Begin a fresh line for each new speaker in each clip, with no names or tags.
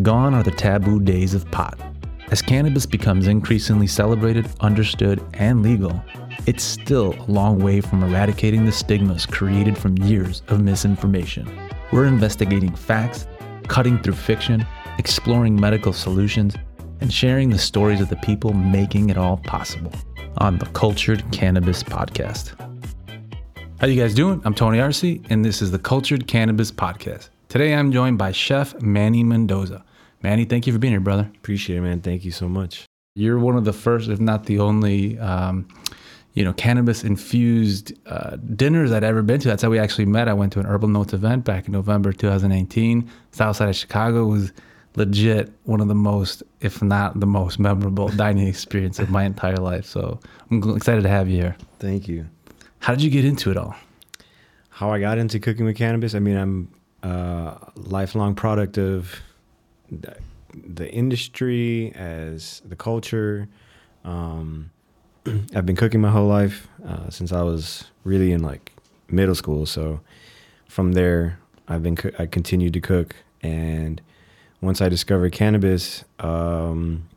Gone are the taboo days of pot. As cannabis becomes increasingly celebrated, understood, and legal, it's still a long way from eradicating the stigmas created from years of misinformation. We're investigating facts, cutting through fiction, exploring medical solutions, and sharing the stories of the people making it all possible on the Cultured Cannabis Podcast. How you guys doing? I'm Tony Arce, and this is the Cultured Cannabis Podcast. Today I'm joined by Chef Manny Mendoza. Manny, thank you for being here, brother.
Appreciate it, man. Thank you so much.
You're one of the first, if not the only, um, you know, cannabis infused uh, dinners I'd ever been to. That's how we actually met. I went to an Herbal Notes event back in November 2018, south side of Chicago. It was legit one of the most, if not the most memorable dining experience of my entire life. So I'm excited to have you here.
Thank you.
How did you get into it all?
How I got into cooking with cannabis? I mean, I'm a lifelong product of the, the industry as the culture. Um, I've been cooking my whole life uh, since I was really in like middle school. So from there, I've been co- I continued to cook, and once I discovered cannabis, um,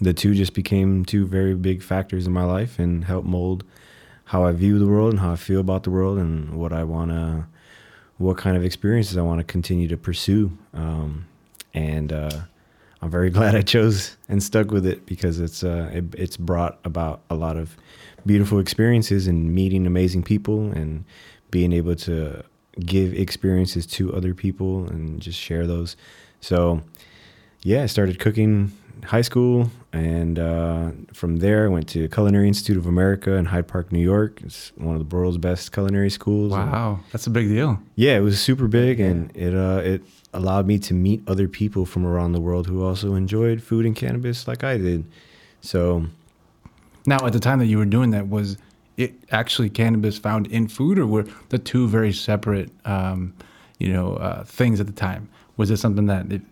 the two just became two very big factors in my life and helped mold how I view the world and how I feel about the world and what I want to, what kind of experiences I want to continue to pursue. Um, and uh, I'm very glad I chose and stuck with it because it's uh, it, it's brought about a lot of beautiful experiences and meeting amazing people and being able to give experiences to other people and just share those. So yeah, I started cooking high school, and uh, from there I went to Culinary Institute of America in Hyde Park, New York. It's one of the world's best culinary schools.
Wow, that's a big deal.
Yeah, it was super big, and it uh, it allowed me to meet other people from around the world who also enjoyed food and cannabis like I did. So
Now, at the time that you were doing that, was it actually cannabis found in food, or were the two very separate, um, you know, uh, things at the time? Was it something that if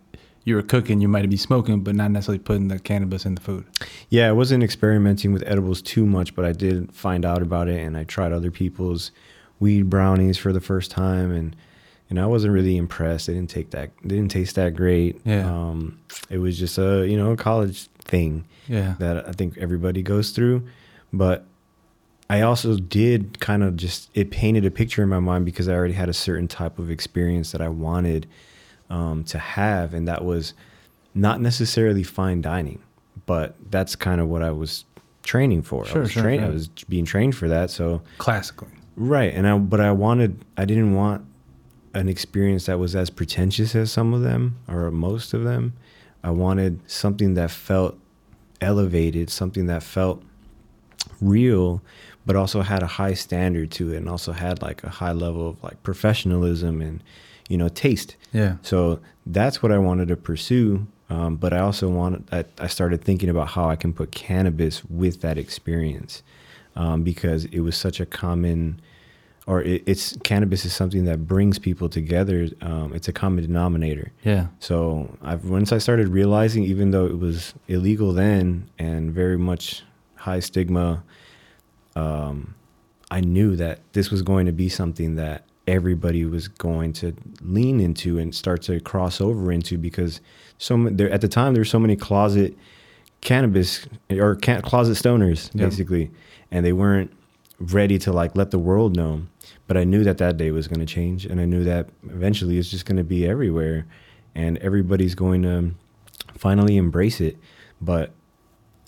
you were cooking, you might be smoking, but not necessarily putting the cannabis in the food?
Yeah, I wasn't experimenting with edibles too much, but I did find out about it and I tried other people's weed brownies for the first time and and I wasn't really impressed. They didn't take that they didn't taste that great.
Yeah.
Um it was just a, you know, a college thing
Yeah.
that I think everybody goes through, but I also did kind of just it painted a picture in my mind because I already had a certain type of experience that I wanted um, to have, and that was not necessarily fine dining, but that's kind of what I was training for.
Sure,
I was
sure,
train-
sure.
I was being trained for that, so
Classically.
right. And I but I wanted I didn't want an experience that was as pretentious as some of them or most of them. I wanted something that felt elevated, something that felt real, but also had a high standard to it and also had like a high level of like professionalism and, you know, taste.
Yeah.
So that's what I wanted to pursue. Um, but I also wanted, I, I started thinking about how I can put cannabis with that experience um, because it was such a common, or it, it's cannabis is something that brings people together. Um, it's a common denominator.
Yeah.
So I've once I started realizing, even though it was illegal then and very much high stigma, um, I knew that this was going to be something that everybody was going to lean into and start to cross over into because so there at the time there were so many closet cannabis or can, closet stoners
Yeah.
basically, and they weren't ready to like let the world know. But I knew that that day was going to change, and I knew that eventually it's just going to be everywhere, and everybody's going to finally embrace it. But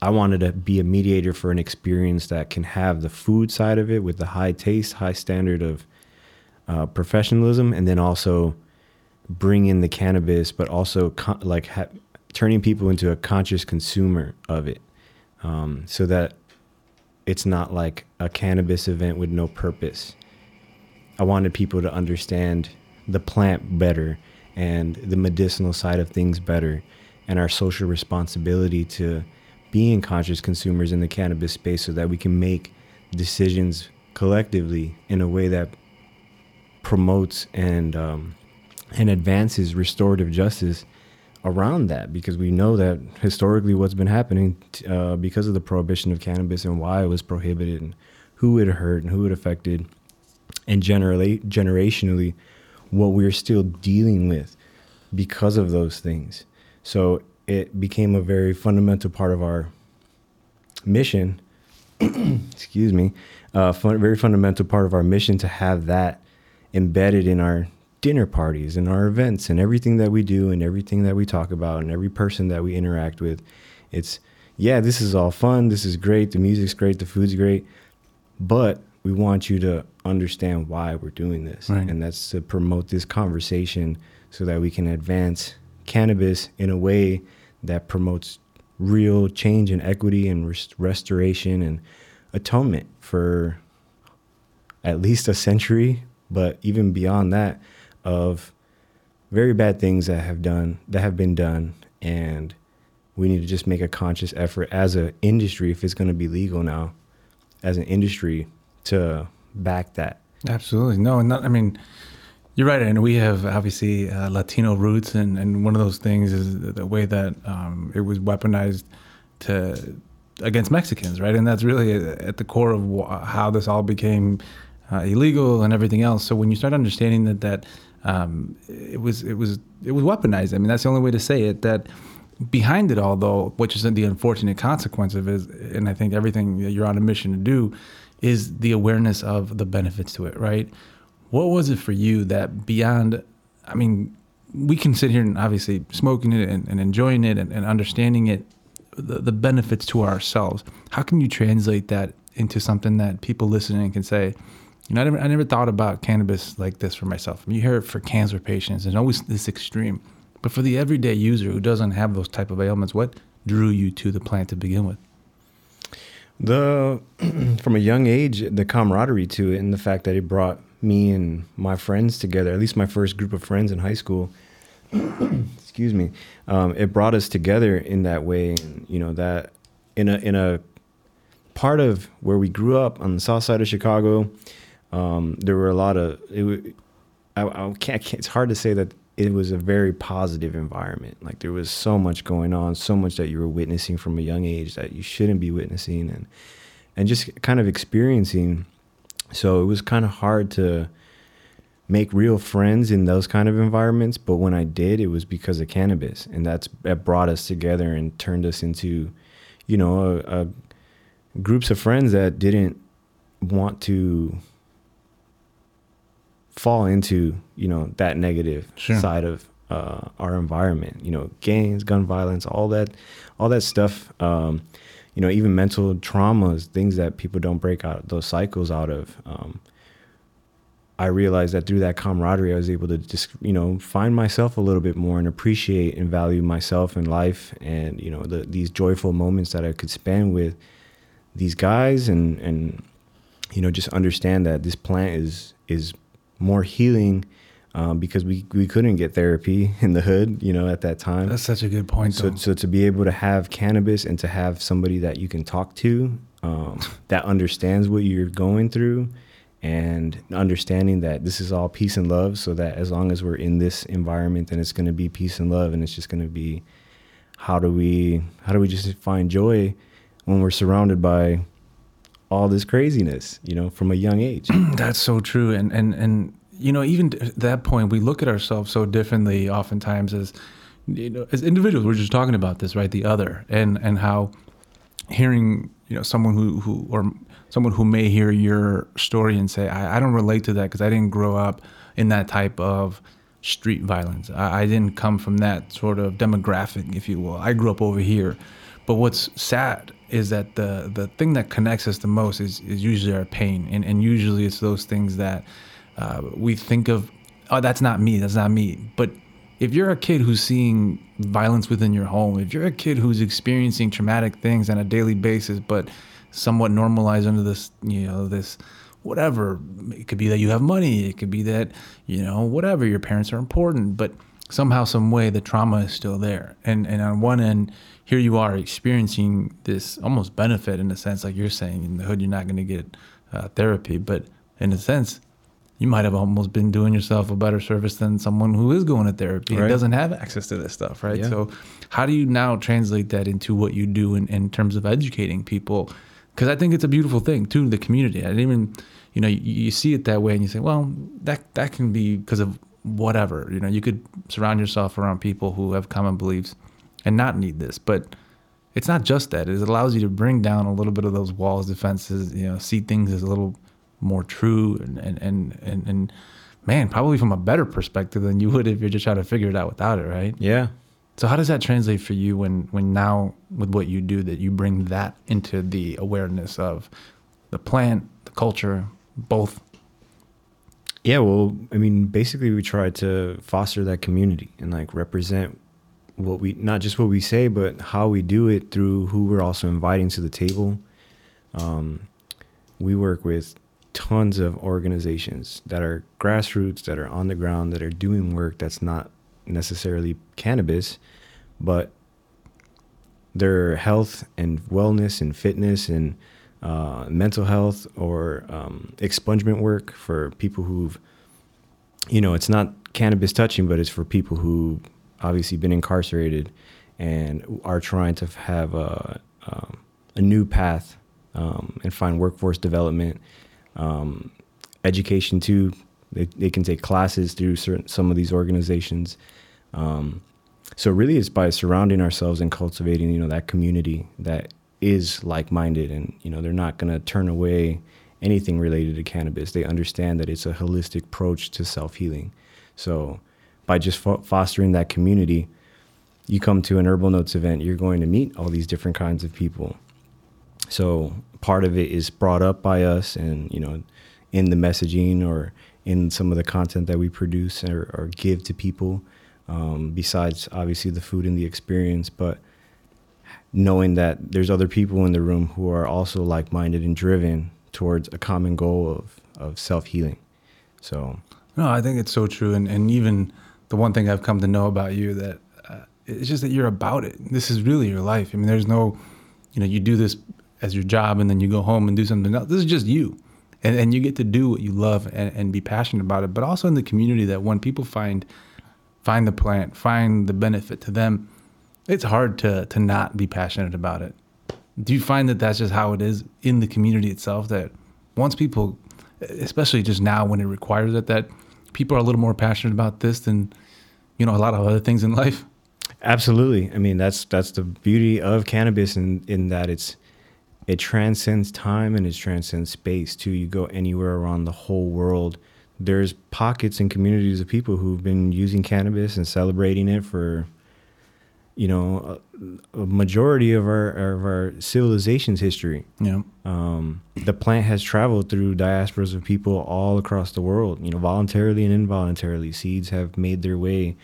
I wanted to be a mediator for an experience that can have the food side of it with the high taste, high standard of uh, professionalism, and then also bring in the cannabis, but also con- like ha- turning people into a conscious consumer of it, um, so that it's not like a cannabis event with no purpose. I wanted people to understand the plant better and the medicinal side of things better, and our social responsibility to being conscious consumers in the cannabis space so that we can make decisions collectively in a way that promotes and um, and advances restorative justice around that because we know that historically what's been happening uh, because of the prohibition of cannabis and why it was prohibited and who it hurt and who it affected and generally generationally what we're still dealing with because of those things So it became a very fundamental part of our mission. excuse me, uh, fun, very fundamental part of our mission to have that embedded in our dinner parties and our events and everything that we do and everything that we talk about and every person that we interact with. It's yeah, this is all fun. This is great. The music's great. The food's great. But we want you to understand why we're doing this.
Right.
And that's to promote this conversation so that we can advance cannabis in a way that promotes real change and equity and rest- restoration and atonement for at least a century, but even beyond that, of very bad things that have done that have been done, and we need to just make a conscious effort as an industry, if it's going to be legal now, as an industry, to back that.
Absolutely. No, not, I mean, you're right. And we have obviously uh, Latino roots. And, and one of those things is the way that um, it was weaponized to against Mexicans, right? And that's really at the core of how this all became uh, illegal and everything else. So when you start understanding that, that um, it was, it was, it was weaponized. I mean, that's the only way to say it that, behind it all though which is the unfortunate consequence of it and i think everything that you're on a mission to do is the awareness of the benefits to it right what was it for you that beyond i mean we can sit here and obviously smoking it and, and enjoying it and, and understanding it the, the benefits to ourselves how can you translate that into something that people listening can say you know I never, I never thought about cannabis like this for myself I mean, you hear it for cancer patients and always this extreme but for the everyday user who doesn't have those type of ailments, what drew you to the plant to begin with?
The from a young age, the camaraderie to it, and the fact that it brought me and my friends together. At least my first group of friends in high school. excuse me. Um, it brought us together in that way. And, you know that in a in a part of where we grew up on the south side of Chicago, um, there were a lot of it. I, I can't, It's hard to say that it was a very positive environment. Like there was so much going on, so much that you were witnessing from a young age that you shouldn't be witnessing, and and just kind of experiencing. So it was kind of hard to make real friends in those kind of environments. But when I did, it was because of cannabis, and that's that brought us together and turned us into, you know, a, a groups of friends that didn't want to fall into you know that negative
Sure.
side of uh, our environment. You know, gangs, gun violence, all that, all that stuff. Um, you know, even mental traumas, things that people don't break out those cycles out of. Um, I realized that through that camaraderie, I was able to just you know find myself a little bit more and appreciate and value myself and life, and you know the, these joyful moments that I could spend with these guys, and and you know just understand that this plant is is more healing um, because we, we couldn't get therapy in the hood, you know, at that time.
That's such a good point.
So,
though.
so to be able to have cannabis and to have somebody that you can talk to um, that understands what you're going through and understanding that this is all peace and love so that as long as we're in this environment then it's going to be peace and love and it's just going to be how do we how do we just find joy when we're surrounded by all this craziness you know from a young age
That's so true. And and and you know, even at that point, we look at ourselves so differently, oftentimes as you know, as individuals. We're just talking about this, right? The other, and and how hearing you know someone who who or someone who may hear your story and say, I, I don't relate to that because I didn't grow up in that type of street violence. I, I didn't come from that sort of demographic, if you will. I grew up over here. But what's sad is that the the thing that connects us the most is, is usually our pain, and and usually it's those things that uh, we think of. Oh, that's not me. That's not me. But if you're a kid who's seeing violence within your home, if you're a kid who's experiencing traumatic things on a daily basis, but somewhat normalized under this, you know, this whatever. It could be that you have money. It could be that you know whatever your parents are important, but somehow, some way, the trauma is still there. And and on one end, here you are experiencing this almost benefit in a sense, like you're saying in the hood, you're not going to get uh, therapy, but in a sense, you might have almost been doing yourself a better service than someone who is going to therapy and doesn't have access to this stuff, right?
Yeah.
So, how do you now translate that into what you do in, in terms of educating people? Because I think it's a beautiful thing too, the community. I didn't even, you know, you, you see it that way and you say, well, that that can be because of whatever. You know, you could surround yourself around people who have common beliefs. And not need this. But it's not just that. It allows you to bring down a little bit of those walls, defenses. You know, see things as a little more true and and and and, and man, probably from a better perspective than you would if you're just trying to figure it out without it, right?
Yeah.
So how does that translate for you when when now with what you do that you bring that into the awareness of the plant, the culture, both?
Yeah, well, I mean, basically we try to foster that community and like represent what we not just what we say, but how we do it through who we're also inviting to the table. Um, we work with tons of organizations that are grassroots, that are on the ground, that are doing work that's not necessarily cannabis, but their health and wellness and fitness and uh, mental health or um, expungement work for people who've, you know, it's not cannabis touching, but it's for people who obviously been incarcerated and are trying to have a, um, a new path um, and find workforce development, um, education too. They, they can take classes through certain, some of these organizations. Um, so really it's by surrounding ourselves and cultivating, you know, that community that is like-minded and, you know, they're not going to turn away anything related to cannabis. They understand that it's a holistic approach to self-healing. So by just fo- fostering that community, you come to an Herbal Notes event, you're going to meet all these different kinds of people. So part of it is brought up by us and, you know, in the messaging or in some of the content that we produce or, or give to people um, besides obviously the food and the experience, but knowing that there's other people in the room who are also like-minded and driven towards a common goal of, of self-healing. So,
no, I think it's so true. And, and even the one thing I've come to know about you that uh, it's just that you're about it. This is really your life. I mean, there's no, you know, you do this as your job and then you go home and do something else. This is just you. And, and you get to do what you love and, and be passionate about it, but also in the community that when people find find the plant, find the benefit to them, it's hard to to not be passionate about it. Do you find that that's just how it is in the community itself? That once people, especially just now when it requires it, that people are a little more passionate about this than you know a lot of other things in life.
Absolutely. I mean, that's that's the beauty of cannabis in in that it's it transcends time and it transcends space too. You go anywhere around the whole world there's pockets and communities of people who've been using cannabis and celebrating it for you know a, a majority of our of our civilization's history.
Yeah.
Um, the plant has traveled through diasporas of people all across the world you know voluntarily and involuntarily. Seeds have made their way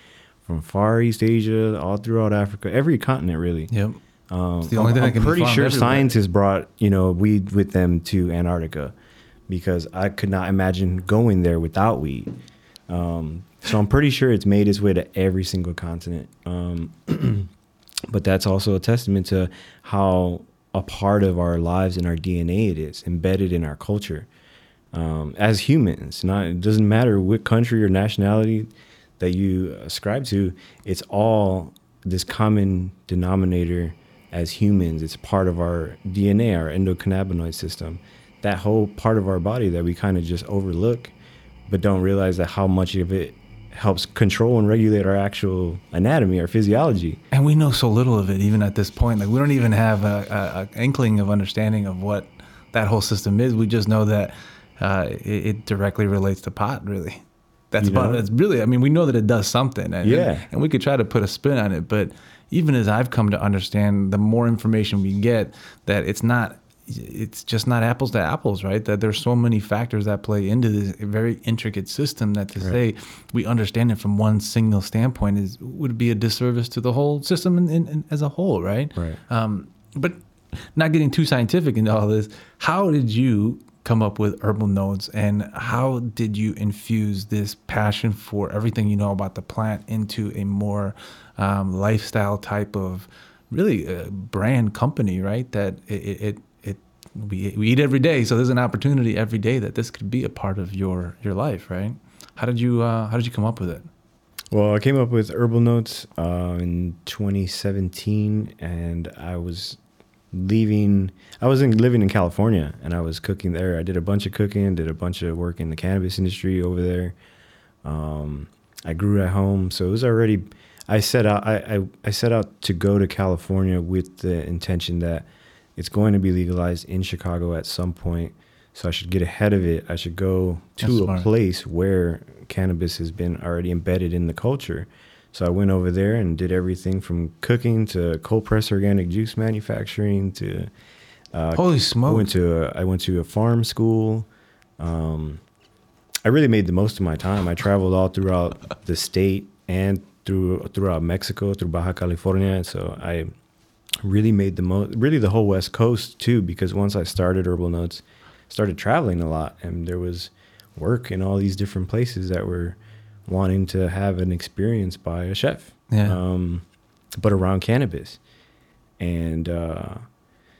from far east asia all throughout africa every continent really.
Yep.
Um, it's the only I'm, thing I'm pretty sure scientists brought you know weed with them to Antarctica because I could not imagine going there without weed. Um, so I'm pretty sure it's made its way to every single continent. Um, but that's also a testament to how a part of our lives and our DNA it is embedded in our culture um, as humans. Not it doesn't matter what country or nationality that you ascribe to. It's all this common denominator as humans. It's part of our DNA, our endocannabinoid system that whole part of our body that we kind of just overlook, but don't realize that how much of it helps control and regulate our actual anatomy, our physiology.
And we know so little of it, even at this point. Like we don't even have a, a, a inkling of understanding of what that whole system is. We just know that uh, it, it, directly relates to pot, really. That's you about. It's really. I mean, we know that it does something. And,
yeah.
And, and we could try to put a spin on it, but even as I've come to understand, the more information we get, that it's not it's just not apples to apples, right? That there's so many factors that play into this very intricate system that to right. say we understand it from one single standpoint is would be a disservice to the whole system in, in, in, as a whole, right?
Right.
Um, but not getting too scientific into all this, how did you come up with herbal notes and how did you infuse this passion for everything you know about the plant into a more um, lifestyle type of really uh, brand company, right? That it, it we, we eat every day, so there's an opportunity every day that this could be a part of your your life, right? How did you uh, how did you come up with it?
Well, I came up with Herbal Notes uh, in 2017, and I was leaving. I was in, living in California, and I was cooking there. I did a bunch of cooking, did a bunch of work in the cannabis industry over there. Um, I grew at home, so it was already. I set out I, I, I set out to go to California with the intention that it's going to be legalized in Chicago at some point. So I should get ahead of it. I should go to
That's
a
smart.
place where cannabis has been already embedded in the culture. So I went over there and did everything from cooking to cold press organic juice manufacturing to uh,
Holy
I
smoke!
went to a, I went to a farm school. Um, I really made the most of my time. I traveled all throughout the state and through throughout Mexico, through Baja California. So I really made the most, really the whole West Coast too. Because once I started Herbal Notes, started traveling a lot, and there was work in all these different places that were wanting to have an experience by a chef.
Yeah.
Um, but around cannabis, and uh,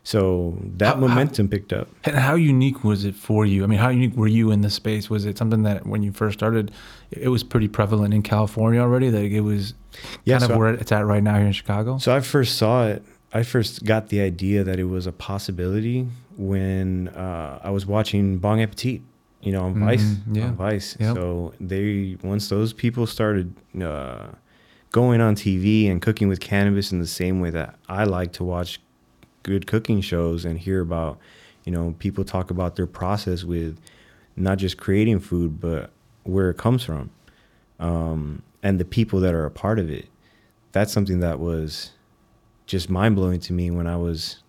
so that
How- how-
momentum picked up.
And how unique was it for you? I mean, how unique were you in the space? Was it something that when you first started, it was pretty prevalent in California already? That it was
Yeah,
kind
so-
of where it's at right now here in Chicago.
So I first saw it. I first got the idea that it was a possibility when uh, I was watching Bong Appetit, you know, on Vice.
Mhm, yeah.
On Vice.
Yep.
So they once those people started uh, going on TV and cooking with cannabis in the same way that I like to watch good cooking shows and hear about, you know, people talk about their process with not just creating food but where it comes from, um, and the people that are a part of it. That's something that was just mind blowing to me when I was,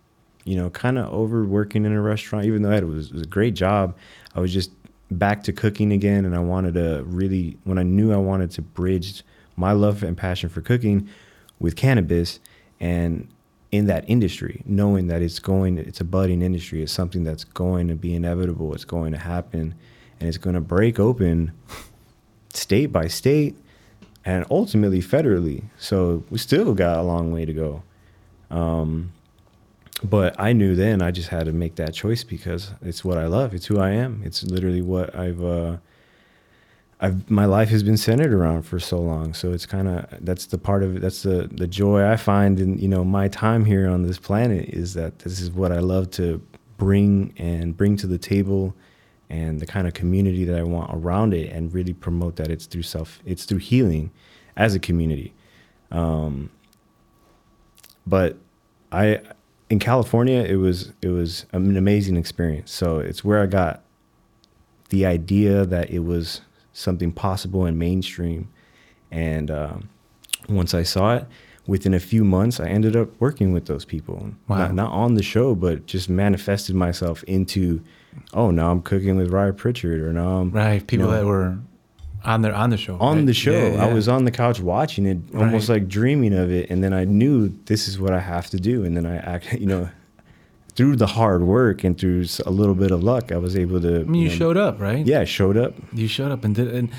you know, kind of overworking in a restaurant. Even though it was, it was a great job, I was just back to cooking again, and I wanted to really, when I knew I wanted to bridge my love and passion for cooking with cannabis, and in that industry, knowing that it's going, it's a budding industry, it's something that's going to be inevitable, it's going to happen, and it's going to break open state by state and ultimately federally. So we still got a long way to go. Um, but I knew then I just had to make that choice because it's what I love. It's who I am. It's literally what I've, uh, I've, my life has been centered around for so long. So it's kind of, that's the part of it. That's the, the joy I find in, you know, my time here on this planet is that this is what I love to bring and bring to the table and the kind of community that I want around it and really promote that it's through self, it's through healing as a community. Um, but I, in California, it was, it was an amazing experience. So it's where I got the idea that it was something possible and mainstream. And um, once I saw it, within a few months, I ended up working with those people.
Wow.
Not, not on the show, but just manifested myself into, oh, now I'm cooking with Ryan Pritchard, or now I'm
right, people
know,
that were on their on the show.
on
right?
the show.
Yeah,
I was on the couch watching it, almost
Right.
like dreaming of it, and then I knew this is what I have to do. And then I act, you know, through the hard work and through a little bit of luck, I was able to.
I mean, you
know,
showed up, right?
Yeah, I showed up.
You showed up and did. And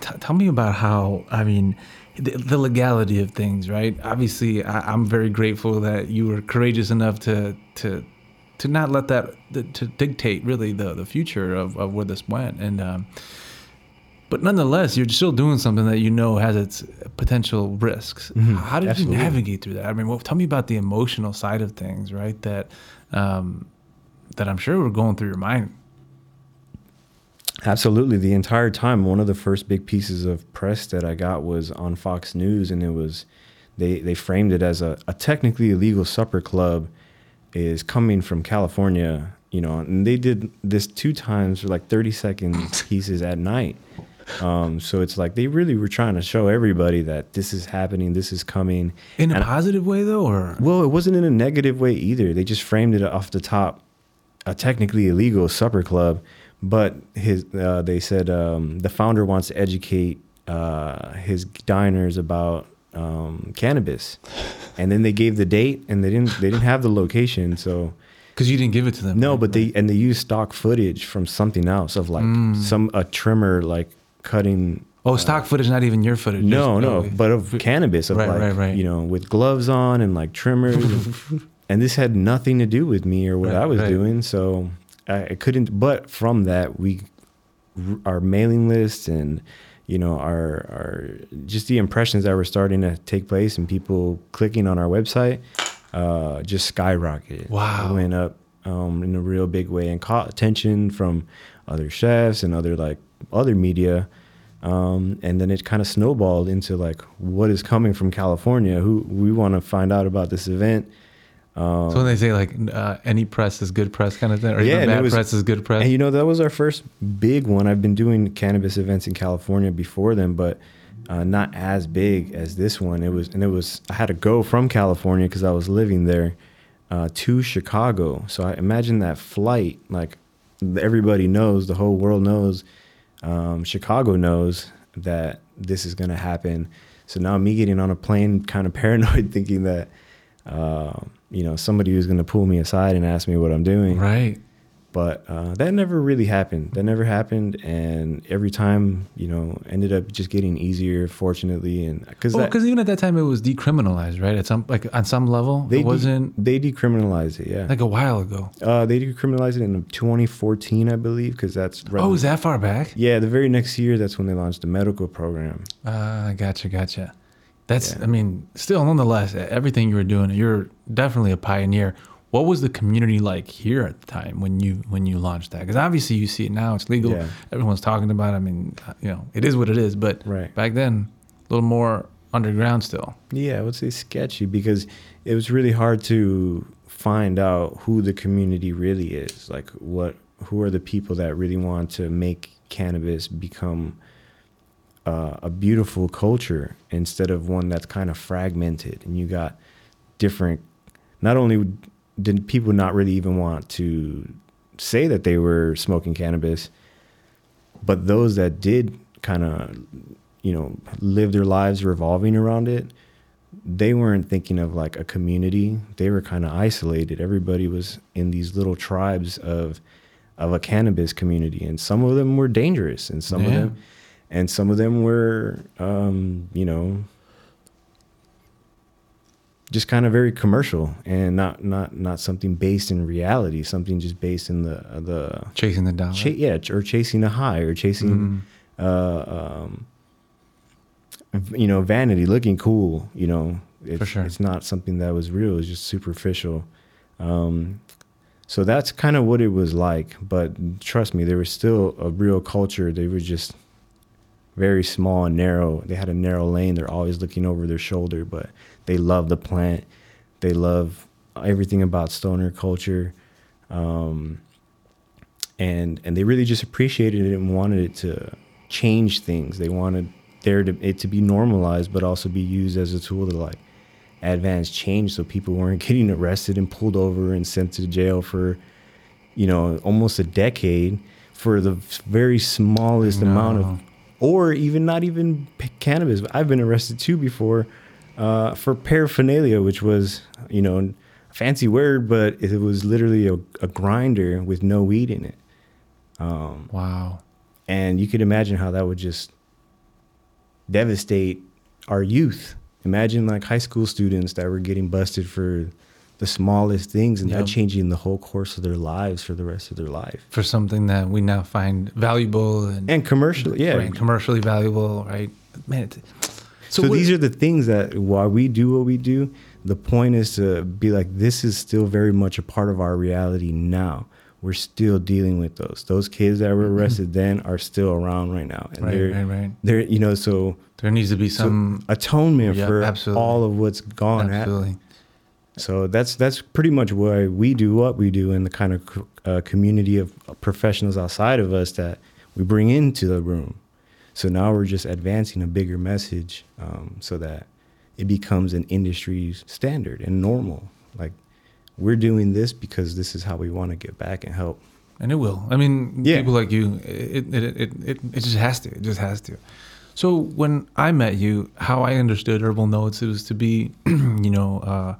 t- tell me about how. I mean, the, the legality of things, right? Obviously, I, I'm very grateful that you were courageous enough to to to not let that to dictate really the the future of, of where this went. And um, but nonetheless, you're still doing something that you know has its potential risks.
Mhm,
How did
absolutely.
you navigate through that? I mean, well, tell me about the emotional side of things, right? That um, that I'm sure were going through your mind.
Absolutely. The entire time, one of the first big pieces of press that I got was on Fox News, and it was they they framed it as a, a technically illegal supper club is coming from California, you know, and they did this two times for like 30 second pieces at night. Um, so it's like they really were trying to show everybody that this is happening, this is coming.
In a
And-
positive way, though, or
Well, it wasn't in a negative way either. They just framed it off the top, a technically illegal supper club. But his, uh, they said um, the founder wants to educate uh, his diners about um, cannabis, and then they gave the date, and they didn't, they didn't have the location. So
because you didn't give it to them.
no,
right?
but they and they used stock footage from something else of like
Mm.
some a trimmer like cutting
Oh, stock footage, not even your footage.
no, no,
okay.
but of cannabis, of
Right,
like
right, right.
you know, with gloves on and like trimmers, and, and this had nothing to do with me or what
Right,
I was
right.
doing. So I, I couldn't. But from that, we our mailing list and you know our our just the impressions that were starting to take place and people clicking on our website uh, just skyrocketed.
Wow.
It went up um, in a real big way and caught attention from other chefs and other like other media Um, and then it kind of snowballed into like what is coming from California. Who we want to find out about this event.
Um, so when they say like uh, any press is good press kind of thing, or
yeah,
even bad was, press is good press.
And you know that was our first big one. I've been doing cannabis events in California before then, but uh, not as big as this one. It was, and it was. I had to go from California because I was living there uh, to Chicago. So I imagine that flight. Like everybody knows, the whole world knows, um, Chicago knows that this is going to happen. So now me getting on a plane, kind of paranoid, thinking that. Uh, you know, somebody who's going to pull me aside and ask me what I'm doing.
Right.
But uh, that never really happened. That never happened, and every time, you know, ended up just getting easier. Fortunately, and
because well, even at that time it was decriminalized, right? At some like on some level,
they
it wasn't.
De- they decriminalized it, yeah,
like a while ago.
Uh, they decriminalized it in 2014, I believe, because that's
right oh, is that far back?
Yeah, the very next year, that's when they launched the medical program.
Ah, uh, gotcha, gotcha. That's, yeah. I mean, still, nonetheless, everything you were doing, you're definitely a pioneer. What was the community like here at the time when you when you launched that? Because obviously you see it now; it's legal. Yeah. Everyone's talking about. it. I mean, you know, it is what it is. But
right.
back then, a little more underground still.
Yeah, I would say sketchy because it was really hard to find out who the community really is. Like, what who are the people that really want to make cannabis become uh, a beautiful culture instead of one that's kind of fragmented and you got different not only did people not really even want to say that they were smoking cannabis. But those that did kind of you know live their lives revolving around it they weren't thinking of like a community. They were kind of isolated. Everybody was in these little tribes of of a cannabis community. And some of them were dangerous and some yeah. of them and some of them were, um, you know, just kind of very commercial and not not not something based in reality, something just based in the the
chasing the dollar,
cha- yeah, or chasing a high, or chasing, mm-hmm. uh, um, you know, vanity, looking cool. You know, it's,
sure.
it's not something that was real; it's just superficial. Um, so that's kind of what it was like. But trust me, there was still a real culture. They were just very small and narrow. They had a narrow lane. They're always looking over their shoulder, but they love the plant. They love everything about stoner culture. Um, and and they really just appreciated it and wanted it to change things. They wanted there to it to be normalized, but also be used as a tool to like advance change, so people weren't getting arrested and pulled over and sent to jail for, you know, almost a decade for the very smallest no. amount of or even not even cannabis. I've been arrested too before uh, for paraphernalia, which was you know a fancy word, but it was literally a, a grinder with no weed in it.
Um, wow!
And you could imagine how that would just devastate our youth. Imagine like high school students that were getting busted for the smallest things and yep. that changing the whole course of their lives for the rest of their life
for something that we now find valuable and,
and commercially yeah
right, commercially valuable right man
so, so these are the things that while we do what we do the point is to be like this is still very much a part of our reality now we're still dealing with those those kids that were mm-hmm. arrested then are still around right now
and right, they're, right, right.
they're you know so
there needs to be some
so atonement yeah, for absolutely. all of what's gone absolutely. So that's that's pretty much why we do what we do, and the kind of uh, community of professionals outside of us that we bring into the room. So now we're just advancing a bigger message, um, so that it becomes an industry standard and normal. Like we're doing this because this is how we want to get back and help.
And it will. I mean, yeah. people like you, it, it it, it it just has to. It just has to. So when I met you, how I understood Herbal Notes, it was to be, you know. Uh,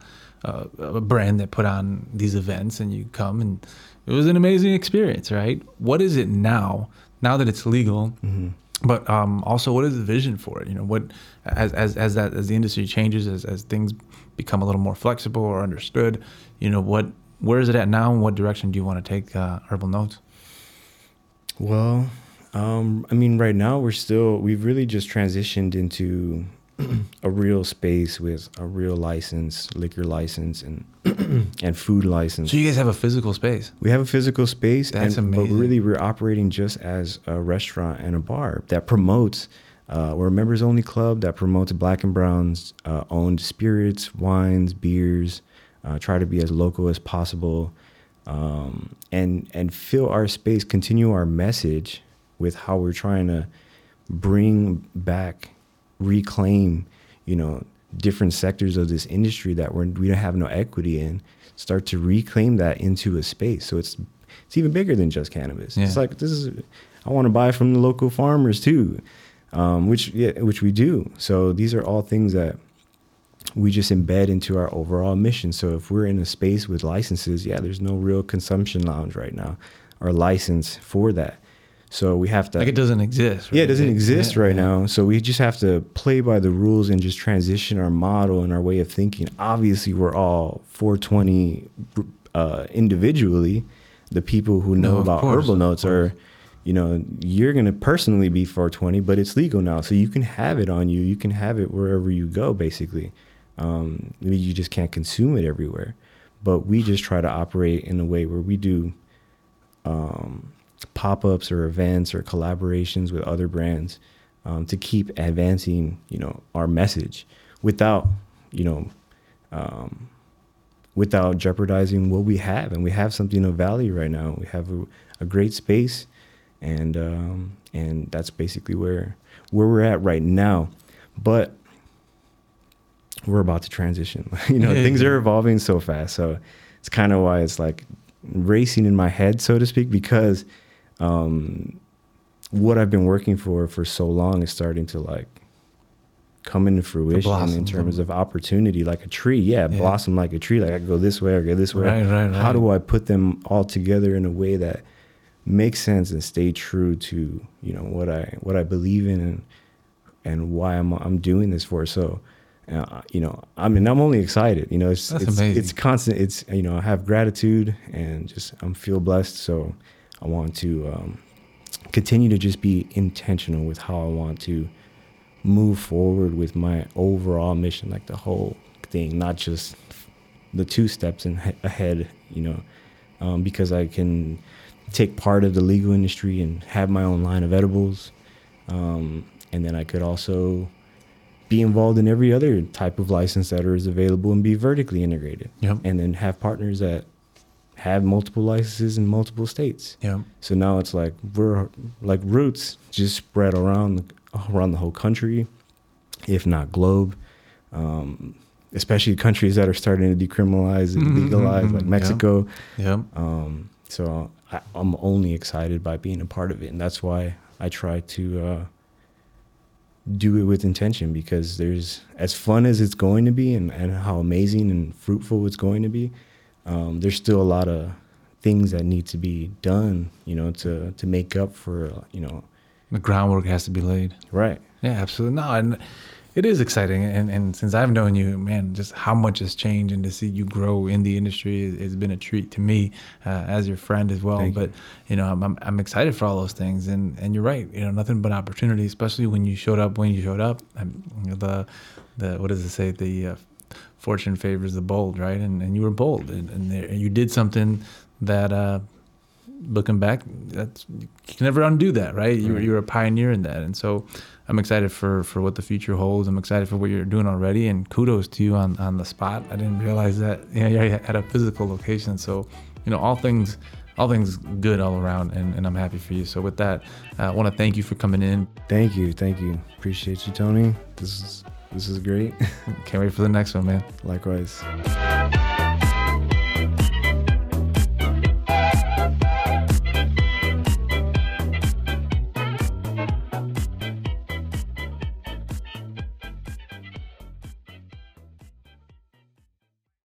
uh, a brand that put on these events and you come and it was an amazing experience, right? What is it now? Now that it's legal, mm-hmm. But um, also what is the vision for it? You know, what as as as that as the industry changes, as as things become a little more flexible or understood, you know, what where is it at now, and what direction do you want to take uh, Herbal Notes?
Well, um, I mean, right now we're still we've really just transitioned into a real space with a real license, liquor license, and and food license.
So you guys have a physical space.
We have a physical space,
That's
and,
amazing.
but really we're operating just as a restaurant and a bar that promotes. Uh, we're a members only club that promotes black and browns uh, owned spirits, wines, beers. Uh, try to be as local as possible, um, and and fill our space, continue our message with how we're trying to bring back, reclaim, you know, different sectors of this industry that we're, we don't have no equity in. Start to reclaim that into a space. So it's it's even bigger than just cannabis.
Yeah.
It's like this is I want to buy from the local farmers too, um, which yeah, which we do. So these are all things that we just embed into our overall mission. So if we're in a space with licenses, yeah, there's no real consumption lounge right now or license for that. So we have to
Like it doesn't exist.
yeah, it doesn't exist
Yeah,
right
yeah.
now. So we just have to play by the rules and just transition our model and our way of thinking. Obviously, we're all 420 uh, individually. The people who know
No,
about
course,
herbal notes are, you know, you're going to personally be 420, but it's legal now. So you can have it on you. You can have it wherever you go, basically. Um, you just can't consume it everywhere. But we just try to operate in a way where we do um, pop-ups or events or collaborations with other brands um, to keep advancing, you know, our message without, you know, um, without jeopardizing what we have. And we have something of value right now. We have a, a great space, and um, and that's basically where where we're at right now. But we're about to transition. you know, things are evolving so fast. So it's kind of why it's like racing in my head, so to speak, because um, what I've been working for for so long is starting to like come into fruition in terms of opportunity, like a tree. Yeah,
Yeah.
blossom like a tree. Like I go this way, I go this way.
Right, right,
How
right.
do I put them all together in a way that makes sense and stay true to you know what I what I believe in and and why I'm I'm doing this for. So. Uh, you know, I mean, I'm only excited. You know, it's
That's
it's,
amazing.
it's constant. It's you know, I have gratitude and just I'm feel blessed. So I want to um, continue to just be intentional with how I want to move forward with my overall mission, like the whole thing, not just the two steps in, ahead. You know, um, because I can take part of the legal industry and have my own line of edibles, um, and then I could also be involved in every other type of license that is available and be vertically integrated
Yep.
and then have partners that have multiple licenses in multiple states.
Yep.
So now it's like we're like roots just spread around around the whole country, if not globe. Um, especially countries that are starting to decriminalize and
Mhm,
legalize,
mhm,
like
yeah.
Mexico.
Yep.
Um, so I, I'm only excited by being a part of it, and that's why I try to uh, do it with intention because there's as fun as it's going to be, and, and how amazing and fruitful it's going to be. Um, there's still a lot of things that need to be done, you know, to to make up for, you know,
The groundwork has to be laid.
right.
Yeah, absolutely. No, and it is exciting. And, and since I've known you, man, just how much has changed and to see you grow in the industry has, has been a treat to me uh, as your friend as well.
Thank
but, you know, I'm, I'm, I'm excited for all those things. And, and you're right, you know, nothing but opportunity, especially when you showed up, when you showed up. You the, the, what does it say? The uh, fortune favors the bold, right? And, and you were bold and, and, there, and you did something that, uh, looking back, that's you can never undo that, right? You're
Right.
you're a pioneer in that, and so I'm excited for for what the future holds. I'm excited for what you're doing already, and kudos to you on on the spot. I didn't realize that yeah, yeah, at a physical location. So, you know, all things. All things good all around, and, and I'm happy for you. So, with that, uh, I want to thank you for coming in.
Thank you, thank you. Appreciate you, Tony. This is this is great.
Can't wait for the next one, man.
Likewise.